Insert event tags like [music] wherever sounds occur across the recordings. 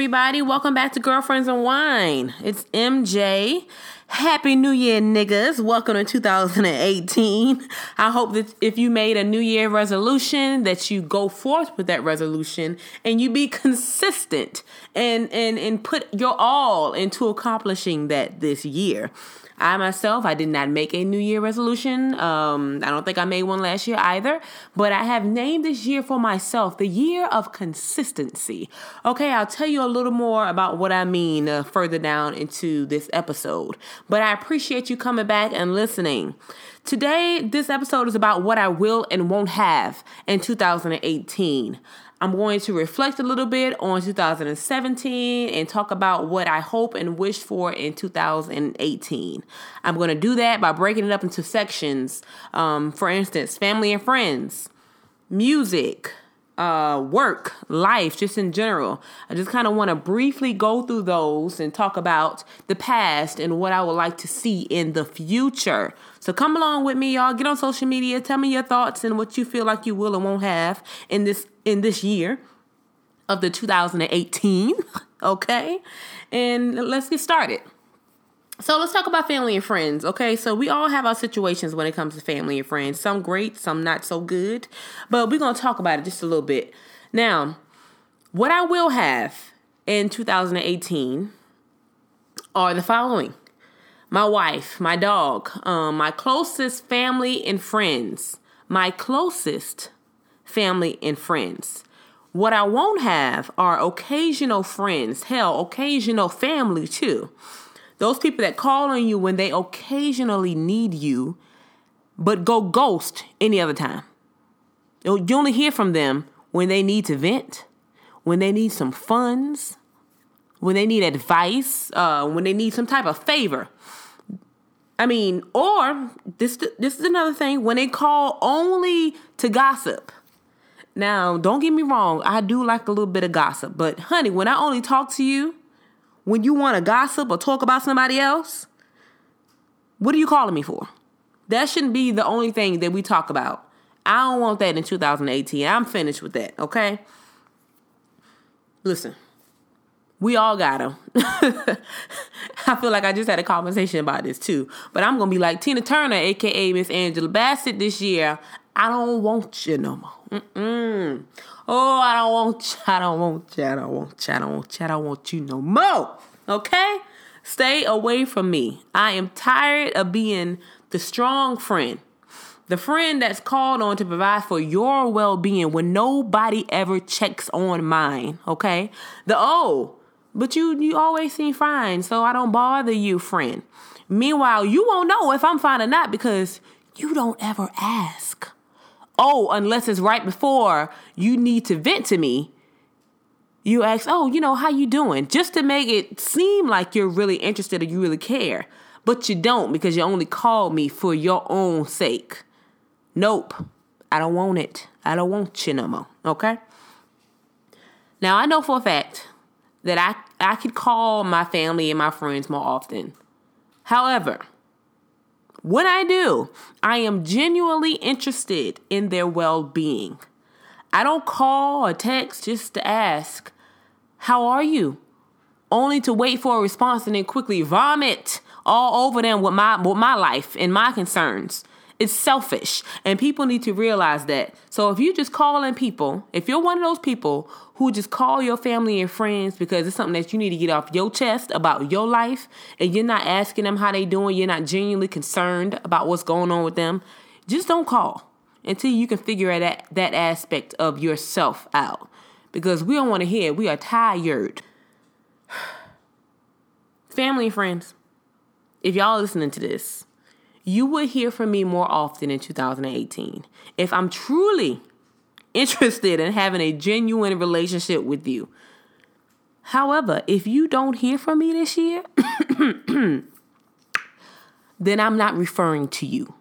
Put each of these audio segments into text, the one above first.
everybody. Welcome back to Girlfriends and Wine. It's MJ. Happy New Year, niggas. Welcome to 2018. I hope that if you made a New Year resolution, that you go forth with that resolution and you be consistent and, and, and put your all into accomplishing that this year. I myself, I did not make a New Year resolution. Um, I don't think I made one last year either, but I have named this year for myself the year of consistency. Okay, I'll tell you a little more about what I mean uh, further down into this episode, but I appreciate you coming back and listening. Today, this episode is about what I will and won't have in 2018. I'm going to reflect a little bit on 2017 and talk about what I hope and wish for in 2018. I'm going to do that by breaking it up into sections. Um, for instance, family and friends, music, uh, work, life, just in general. I just kind of want to briefly go through those and talk about the past and what I would like to see in the future. So come along with me, y'all. Get on social media. Tell me your thoughts and what you feel like you will and won't have in this in this year of the 2018. [laughs] okay, and let's get started. So let's talk about family and friends, okay? So we all have our situations when it comes to family and friends. Some great, some not so good. But we're to talk about it just a little bit. Now, what I will have in 2018 are the following. My wife, my dog, um, my closest family and friends. My closest family and friends. What I won't have are occasional friends, hell, occasional family too. Those people that call on you when they occasionally need you, but go ghost any other time. You only hear from them when they need to vent, when they need some funds, when they need advice, uh, when they need some type of favor. I mean, or this this is another thing when they call only to gossip. Now, don't get me wrong, I do like a little bit of gossip, but honey, when I only talk to you when you want to gossip or talk about somebody else, what are you calling me for? That shouldn't be the only thing that we talk about. I don't want that in 2018. I'm finished with that, okay? Listen, we all got them. [laughs] I feel like I just had a conversation about this too. But I'm going to be like Tina Turner, aka Miss Angela Bassett this year. I don't want you no more. Mm-mm. Oh, I don't want you. I don't want you. I don't want you. I don't want you. I don't want you no more. Okay? Stay away from me. I am tired of being the strong friend. The friend that's called on to provide for your well being when nobody ever checks on mine. Okay? The oh, but you you always seem fine, so I don't bother you, friend. Meanwhile, you won't know if I'm fine or not because you don't ever ask oh, unless it's right before you need to vent to me, you ask, oh, you know, how you doing? Just to make it seem like you're really interested or you really care. But you don't because you only call me for your own sake. Nope. I don't want it. I don't want you no more. Okay? Now I know for a fact that I I could call my family and my friends more often. However, when I do, I am genuinely interested in their well being. I don't call or text just to ask, How are you? Only to wait for a response and then quickly vomit all over them with my, with my life and my concerns. It's selfish, and people need to realize that. So if you just calling people, if you're one of those people who just call your family and friends because it's something that you need to get off your chest about your life, and you're not asking them how they doing, you're not genuinely concerned about what's going on with them, just don't call until you can figure that that aspect of yourself out. Because we don't want to hear we are tired. [sighs] Family and friends, if y'all listening to this, you will hear from me more often in 2018 if I'm truly interested in having a genuine relationship with you. However, if you don't hear from me this year, [clears throat] then I'm not referring to you.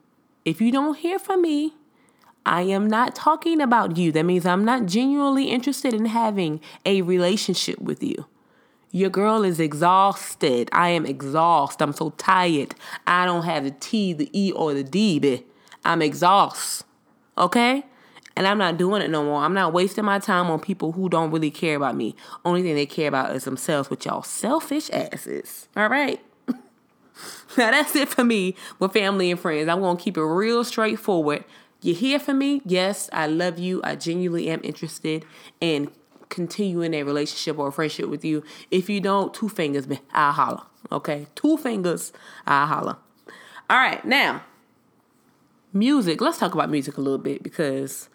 If you don't hear from me, I am not talking about you. That means I'm not genuinely interested in having a relationship with you. Your girl is exhausted. I am exhausted. I'm so tired. I don't have the T, the E, or the D, but I'm exhausted. Okay? And I'm not doing it no more. I'm not wasting my time on people who don't really care about me. Only thing they care about is themselves with y'all selfish asses. All right. [laughs] now that's it for me with family and friends. I'm gonna keep it real straightforward. You hear from me? Yes, I love you. I genuinely am interested in continuing a relationship or a friendship with you. If you don't, two fingers, I'll holler. Okay, two fingers, I'll holler. All right, now music. Let's talk about music a little bit because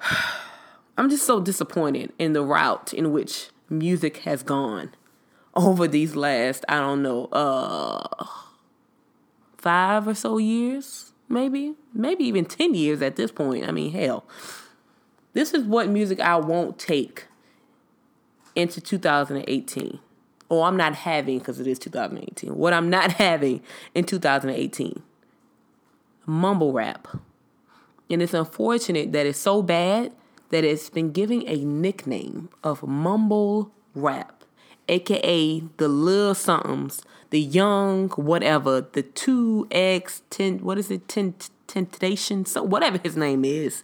[sighs] I'm just so disappointed in the route in which music has gone [laughs] over these last, I don't know, uh five or so years, maybe, maybe even 10 years at this point. I mean, hell. This is what music I won't take into 2018. Or I'm not having because it is 2018. What I'm not [laughs] having in 2018 mumble rap. And it's unfortunate that it's so bad that it's been giving a nickname of mumble rap, aka the little somethings, the young whatever, the two X ten what is it, ten temptation, so whatever his name is.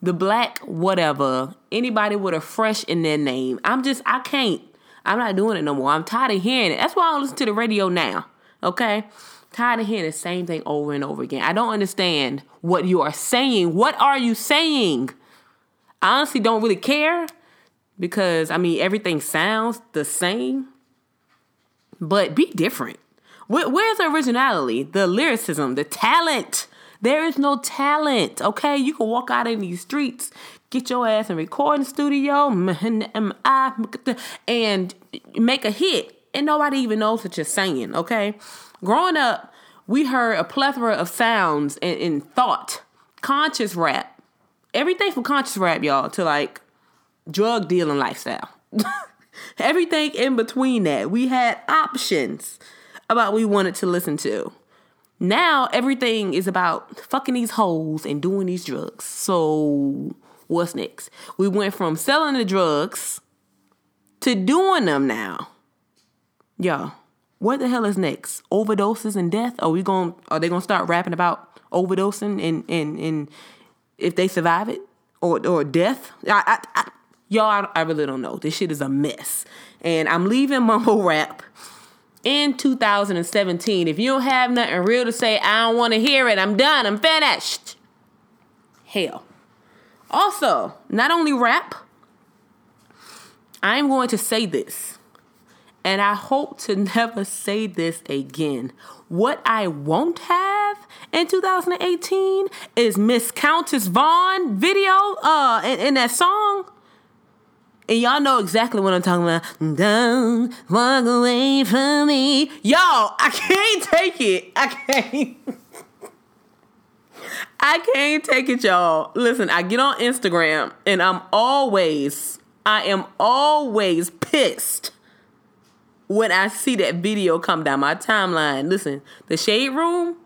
The black whatever, anybody with a fresh in their name. I'm just I can't. I'm not doing it no more. I'm tired of hearing it. That's why I don't listen to the radio now. Okay? tired of hearing the same thing over and over again. I don't understand what you are saying. What are you saying? I honestly don't really care because I mean everything sounds the same. But be different. Where, where's the originality, the lyricism, the talent? There is no talent, okay? You can walk out in these streets, get your ass in recording studio, [laughs] and make a hit, and nobody even knows what you're saying, okay? Growing up, we heard a plethora of sounds and, and thought, conscious rap, everything from conscious rap, y'all, to like drug dealing lifestyle. [laughs] everything in between that. We had options about we wanted to listen to. Now everything is about fucking these holes and doing these drugs. So what's next? We went from selling the drugs to doing them now. Y'all, what the hell is next? Overdoses and death? Are we going? Are they to start rapping about overdosing and and and if they survive it or or death? I, I, I y'all, I, I really don't know. This shit is a mess, and I'm leaving [laughs] mumble rap in 2017. If you don't have nothing real to say, I don't want to hear it. I'm done. I'm finished. Hell. Also, not only rap, I'm going to say this and I hope to [laughs] never say this again. What I won't have in 2018 is Miss Countess Vaughn video uh in, in that song. And y'all know exactly what I'm talking about. Don't walk away from me. Y'all, I can't take it. I can't. I can't take it, y'all. Listen, I get on Instagram and I'm always, I am always pissed when I see that video come down my timeline. Listen, the Shade Room,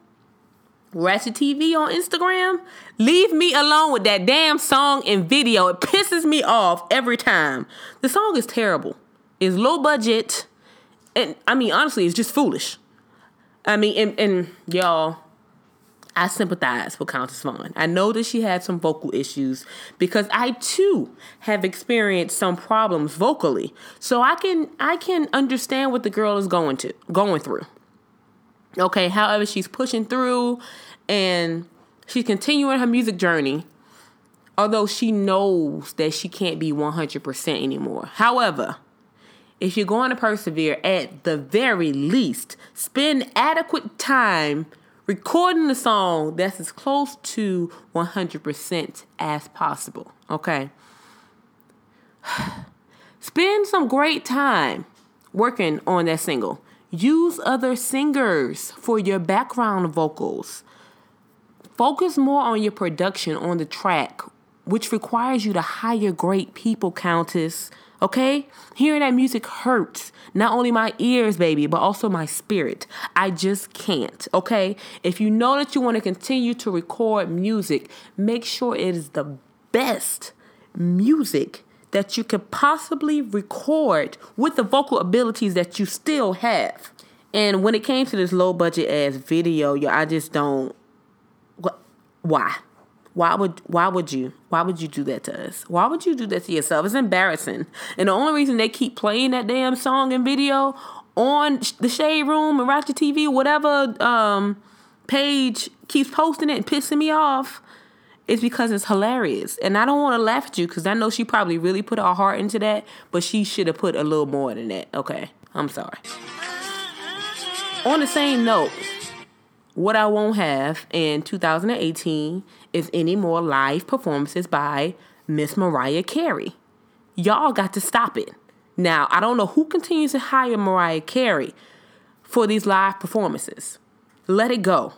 Ratchet TV on Instagram, leave me alone with that damn song and video. It pisses me off every time. The song is terrible. It's low budget. And I mean, honestly, it's just foolish. I mean, and, and y'all, I sympathize with Countess Vaughn. I know that she had some vocal issues because I too have experienced some problems vocally. So I can I can understand what the girl is going to going through. Okay, however, she's pushing through and she's continuing her music journey. Although she knows that she can't be 100% anymore. However, if you're going to persevere, at the very least, spend adequate time recording the song that's as close to 100% as possible. Okay. [sighs] Spend some great time working on that single. Use other singers for your background vocals. Focus more on your production on the track, which requires you to hire great people, Countess. Okay? Hearing that music hurts. Not only my ears, baby, but also my spirit. I just can't. Okay? If you know that you want to continue to record music, make sure it is the best music that you could possibly record with the vocal abilities that you still have. And when it came to this low budget ass video, yo, I just don't. Why? Why would why would you? Why would you do that to us? Why would you do that to yourself? It's embarrassing. And the only reason they keep playing that damn song and video on the Shade Room and Ratchet TV, whatever um, page keeps posting it and pissing me off, is because it's hilarious. And I don't want to laugh at you because I know she probably really put her heart into that, but she should have put a little more than that. Okay, I'm sorry. On the same note, what I won't have in 2018 is any more live performances by Miss Mariah Carey. Y'all got to stop it. Now, I don't know who continues to hire Mariah Carey for these live performances. Let it go.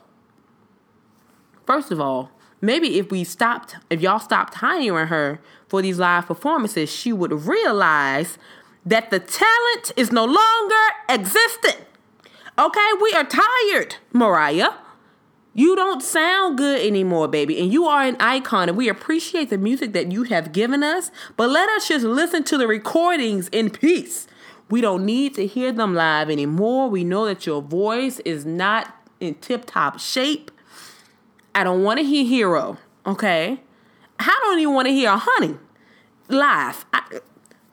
First of all, maybe if we stopped, if y'all stopped hiring her for these live performances, she would realize that the talent is no longer existent. Okay, we are tired, Mariah. You don't sound good anymore, baby, and you are an icon, and we appreciate the music that you have given us, but let us just listen to the recordings in peace. We don't need to hear them live anymore. We know that your voice is not in tip top shape. I don't want to hear Hero, okay? I don't even want to hear Honey live. I,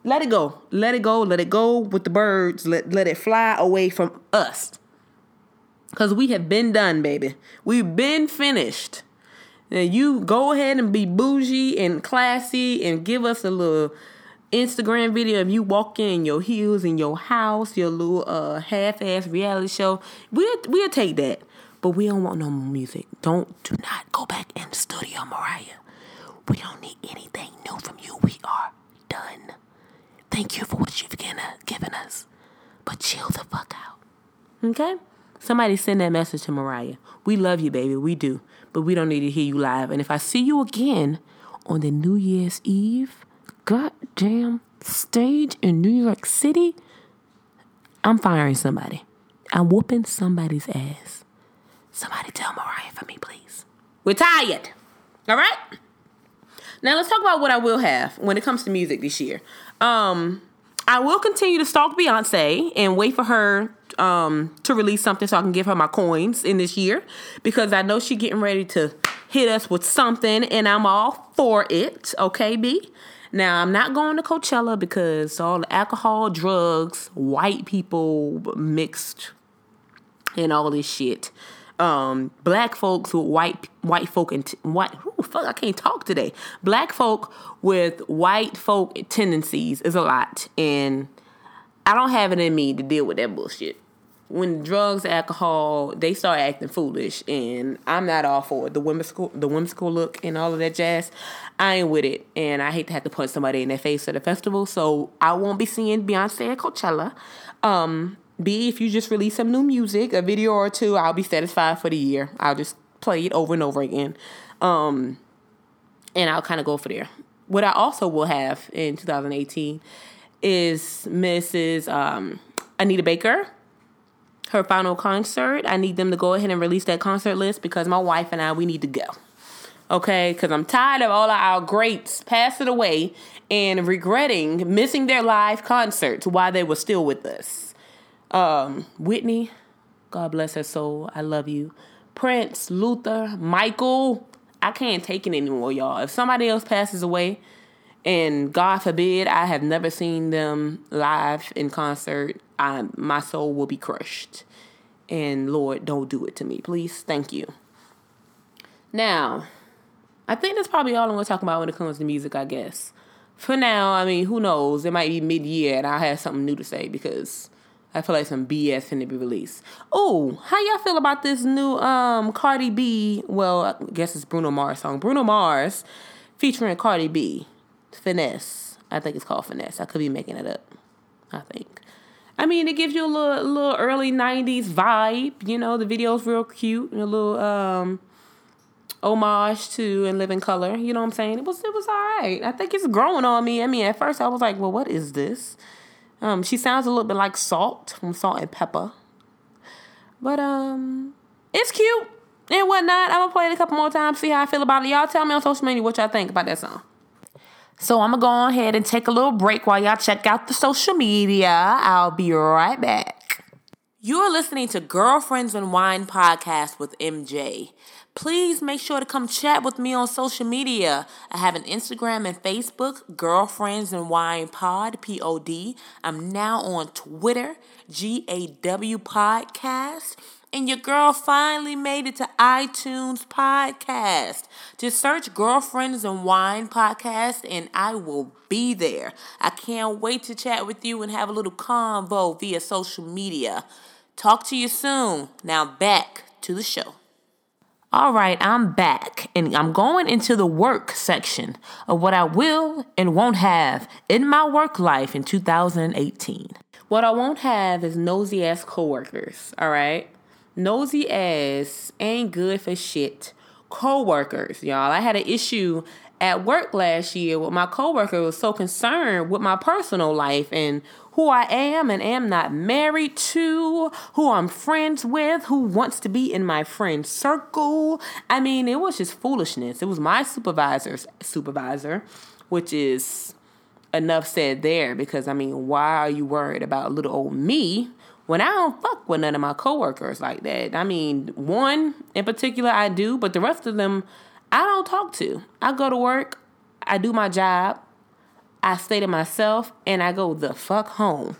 let it go. Let it go. Let it go with the birds. Let, let it fly away from us. Because we have been done, baby. We've been finished. Now you go ahead and be bougie and classy and give us a little Instagram video of you walking in your heels in your house, your little uh, half-ass reality show. We'll, we'll take that. But we don't want no more music. Don't, do not go back in the studio, Mariah. We don't need anything new from you. We are done. Thank you for what you've given us. But chill the fuck out. Okay? Somebody send that message to Mariah. We love you, baby. We do. But we don't need to hear you live. And if I see you again on the New Year's Eve goddamn stage in New York City, I'm firing somebody. I'm whooping somebody's ass. Somebody tell Mariah for me, please. We're tired. All right? Now let's talk about what I will have when it comes to music this year. Um, I will continue to stalk Beyonce and wait for her um, to release something so I can give her my coins in this year because I know she's getting ready to hit us with something and I'm all for it. Okay, B. Now I'm not going to Coachella because all the alcohol, drugs, white people mixed, and all this shit um, black folks with white white folk and t- white ooh, fuck I can't talk today. Black folk with white folk tendencies is a lot, and I don't have it in me to deal with that bullshit. When drugs, alcohol, they start acting foolish, and I'm not all for it. The whimsical, the whimsical look, and all of that jazz. I ain't with it, and I hate to have to punch somebody in their face at a festival. So I won't be seeing Beyonce at Coachella. Um, B, if you just release some new music, a video or two, I'll be satisfied for the year. I'll just play it over and over again. Um, and I'll kind of go for there. What I also will have in 2018 is Mrs. Um, Anita Baker, her final concert. I need them to go ahead and release that concert list because my wife and I, we need to go. Okay, because I'm tired of all of our greats passing away and regretting missing their live concerts while they were still with us. Um, Whitney, God bless her soul. I love you. Prince, Luther, Michael. I can't take it anymore, y'all. If somebody else passes away, and God forbid I have never seen them live in concert, I, my soul will be crushed. And Lord, don't do it to me, please. Thank you. Now, I think that's probably all I'm going to talk about when it comes to music, I guess. For now, I mean, who knows? It might be mid year and I'll have something new to say because I feel like some BS finna be released. Oh, how y'all feel about this new um Cardi B? Well, I guess it's Bruno Mars song. Bruno Mars featuring Cardi B. Finesse. I think it's called Finesse. I could be making it up. I think. I mean, it gives you a little, little early '90s vibe. You know, the video's real cute and a little um homage to In Living Color. You know what I'm saying? It was it was all right. I think it's growing on me. I mean, at first I was like, well, what is this? Um, she sounds a little bit like Salt from Salt-N-Pepa, But um, it's cute and whatnot. I'm gonna play it a couple more times, see how I feel about it. Y'all tell me on social media what y'all think about that song. So I'm gonna go ahead and take a little break while y'all check out the social media. I'll be right back. You're listening to Girlfriends and Wine podcast with MJ. Please make sure to come chat with me on social media. I have an Instagram and Facebook, Girlfriends and Wine Pod, P O D. I'm now on Twitter, G A W Podcast. And your girl finally made it to iTunes Podcast. Just search Girlfriends and Wine Podcast and I will be there. I can't wait to chat with you and have a little convo via social media. Talk to you soon. Now back to the show. All right, I'm back and I'm going into the work section of what I will and won't have in my work life in 2018. What I won't have is nosy ass coworkers, all right? Nosy ass ain't good for shit coworkers, y'all. I had an issue at work last year with my coworker was so concerned with my personal life and who I am and am not married to, who I'm friends with, who wants to be in my friend circle. I mean, it was just foolishness. It was my supervisor's supervisor, which is enough said there because I mean, why are you worried about little old me? When I don't fuck with none of my coworkers like that. I mean, one in particular I do, but the rest of them I don't talk to. I go to work, I do my job, I stay to myself, and I go the fuck home.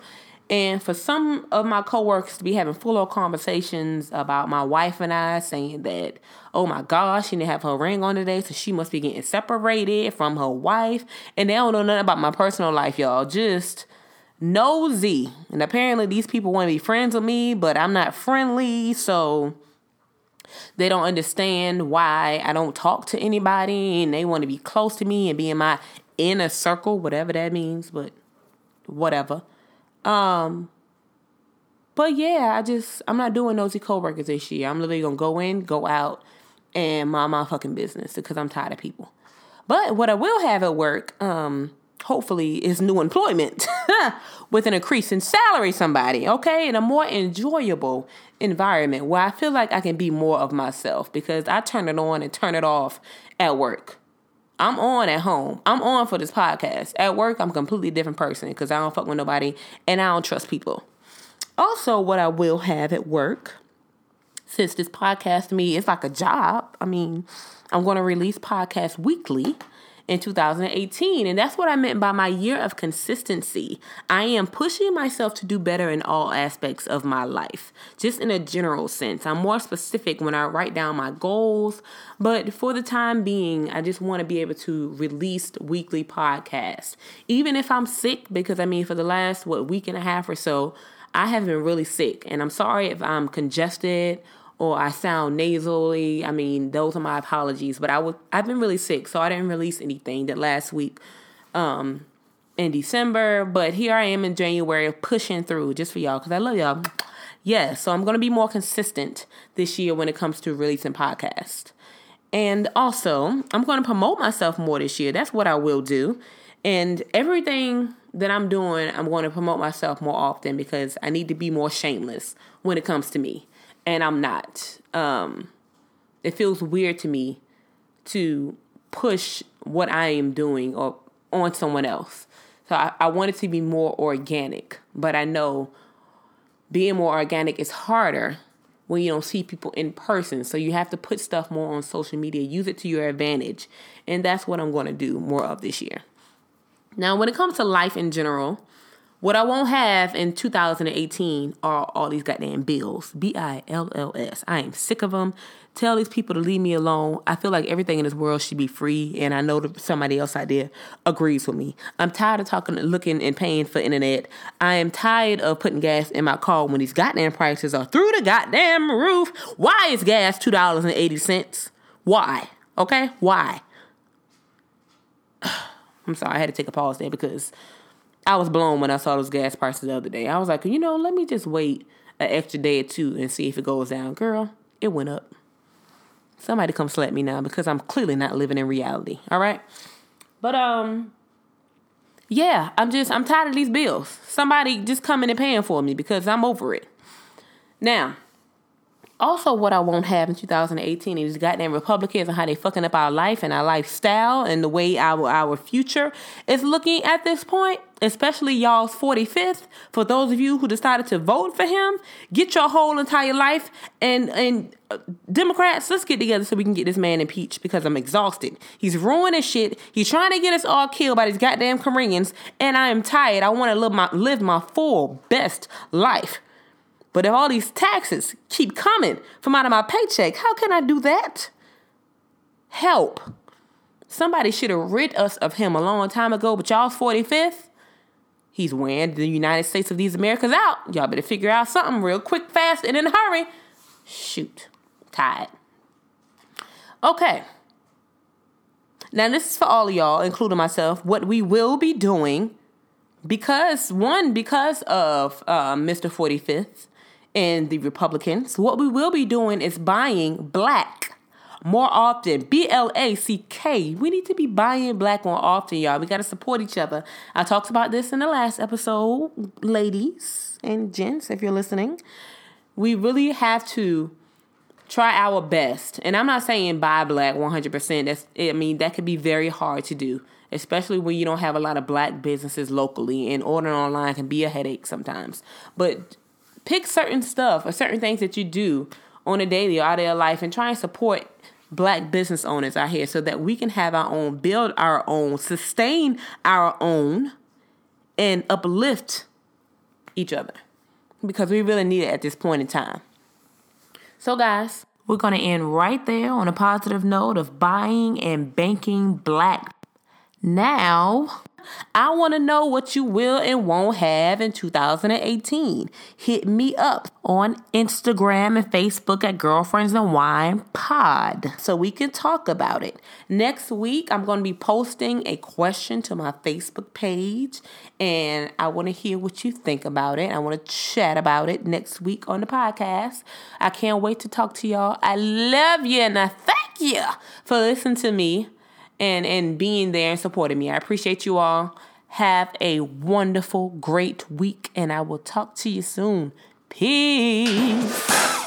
And for some of my coworkers to be having full on conversations about my wife and I, saying that, oh my gosh, she didn't have her ring on today, so she must be getting separated from her wife. And they don't know nothing about my personal life, y'all. Just nosy. And apparently these people want to be friends with me, but I'm not friendly, so they don't understand why I don't talk to anybody and they want to be close to me and be in my inner circle, whatever that means, but whatever. Um but yeah, I just I'm not doing nosy coworkers this year. I'm literally gonna go in, go out, and mind my fucking business because I'm tired of people. But what I will have at work, um, hopefully, is new employment [laughs] with an increase in salary, somebody, okay, in a more enjoyable environment where I feel like I can be more of myself because I turn it on and turn it off at work. I'm on at home. I'm on for this podcast. At work, I'm a completely different person because I don't fuck with nobody and I don't trust people. Also, what I will have at work, since this podcast to me is like a job, I mean, I'm going to release podcasts weekly in 2018. And that's what I meant by my year of consistency. I am pushing myself to do better in all aspects of my life, just in a general sense. I'm more specific when I write down my goals, but for the time being, I just want to be able to release weekly podcasts. Even if I'm sick, because I mean, for the last, what, week and a half or so, I have been really sick. And I'm sorry if I'm congested or I sound nasally. I mean, those are my apologies. But I was I've been really sick, so I didn't release anything that last week um, in December. But here I am in January, pushing through just for y'all because I love y'all. Yes, so I'm gonna be more consistent this year when it comes to releasing podcasts. And also, I'm going to promote myself more this year. That's what I will do. And everything that I'm doing, I'm going to promote myself more often because I need to be more shameless when it comes to me and I'm not. Um, it feels weird to me to push what I am doing or on someone else. So I, I want it to be more organic, but I know being more organic is harder when you don't see people in person. So you have to put stuff more on social media, use it to your advantage. And that's what I'm going to do more of this year. Now, when it comes to life in general, what I won't have in 2018 are all these goddamn bills. B I L L S. I am sick of them. Tell these people to leave me alone. I feel like everything in this world should be free, and I know that somebody else out there agrees with me. I'm tired of talking, looking, and paying for internet. I am tired of putting gas in my car when these goddamn prices are through the goddamn roof. Why is gas two dollars and eighty cents? Why? Okay, why? [sighs] I'm sorry, I had to take a pause there because I was blown when I saw those gas prices the other day. I was like, you know, let me just wait an extra day or two and see if it goes down. Girl, it went up. Somebody come slap me now because I'm clearly not living in reality. All right. But um yeah, I'm just I'm tired of these bills. Somebody just coming and paying for me because I'm over it. Now, Also, what I won't have in 2018 is goddamn Republicans and how they fucking up our life and our lifestyle and the way our our future is looking at this point. Especially y'all's 45th. For those of you who decided to vote for him, get your whole entire life and and uh, Democrats, let's get together so we can get this man impeached because I'm exhausted. He's ruining shit. He's trying to get us all killed by these goddamn Koreans, and I am tired. I want to live my live my full best life. But if all these taxes keep coming from out of my paycheck, how can I do that? Help. Somebody should have rid us of him a long time ago, but y'all's 45th. He's wearing the United States of these Americas out. Y'all better figure out something real quick, fast, and in a hurry. Shoot. Tired. Okay. Now, this is for all of y'all, including myself, what we will be doing because, one, because of uh, Mr. 45th, and the Republicans, what we will be doing is buying black more often. B L A C K. We need to be buying black more often, y'all. We got to support each other. I talked about this in the last episode, ladies and gents, if you're listening. We really have to try our best. And I'm not saying buy black 100%. That's I mean, that could be very hard to do, especially when you don't have a lot of black businesses locally and ordering online can be a headache sometimes. But pick certain stuff or certain things that you do on a daily or out of your life and try and support black business owners out here so that we can have our own, build our own, sustain our own, and uplift each other because we really need it at this point in time. So, guys, we're going to end right there on a positive note of buying and banking black. Now, I want to know what you will and won't have in 2018. Hit me up on Instagram and Facebook at Girlfriends and Wine Pod so we can talk about it. Next week, I'm going to be posting a question to my Facebook page and I want to hear what you think about it. I want to chat about it next week on the podcast. I can't wait to talk to y'all. I love you and I thank you for listening to me and and being there and supporting me. I appreciate you all. Have a wonderful, great week, and I will talk to you soon. Peace.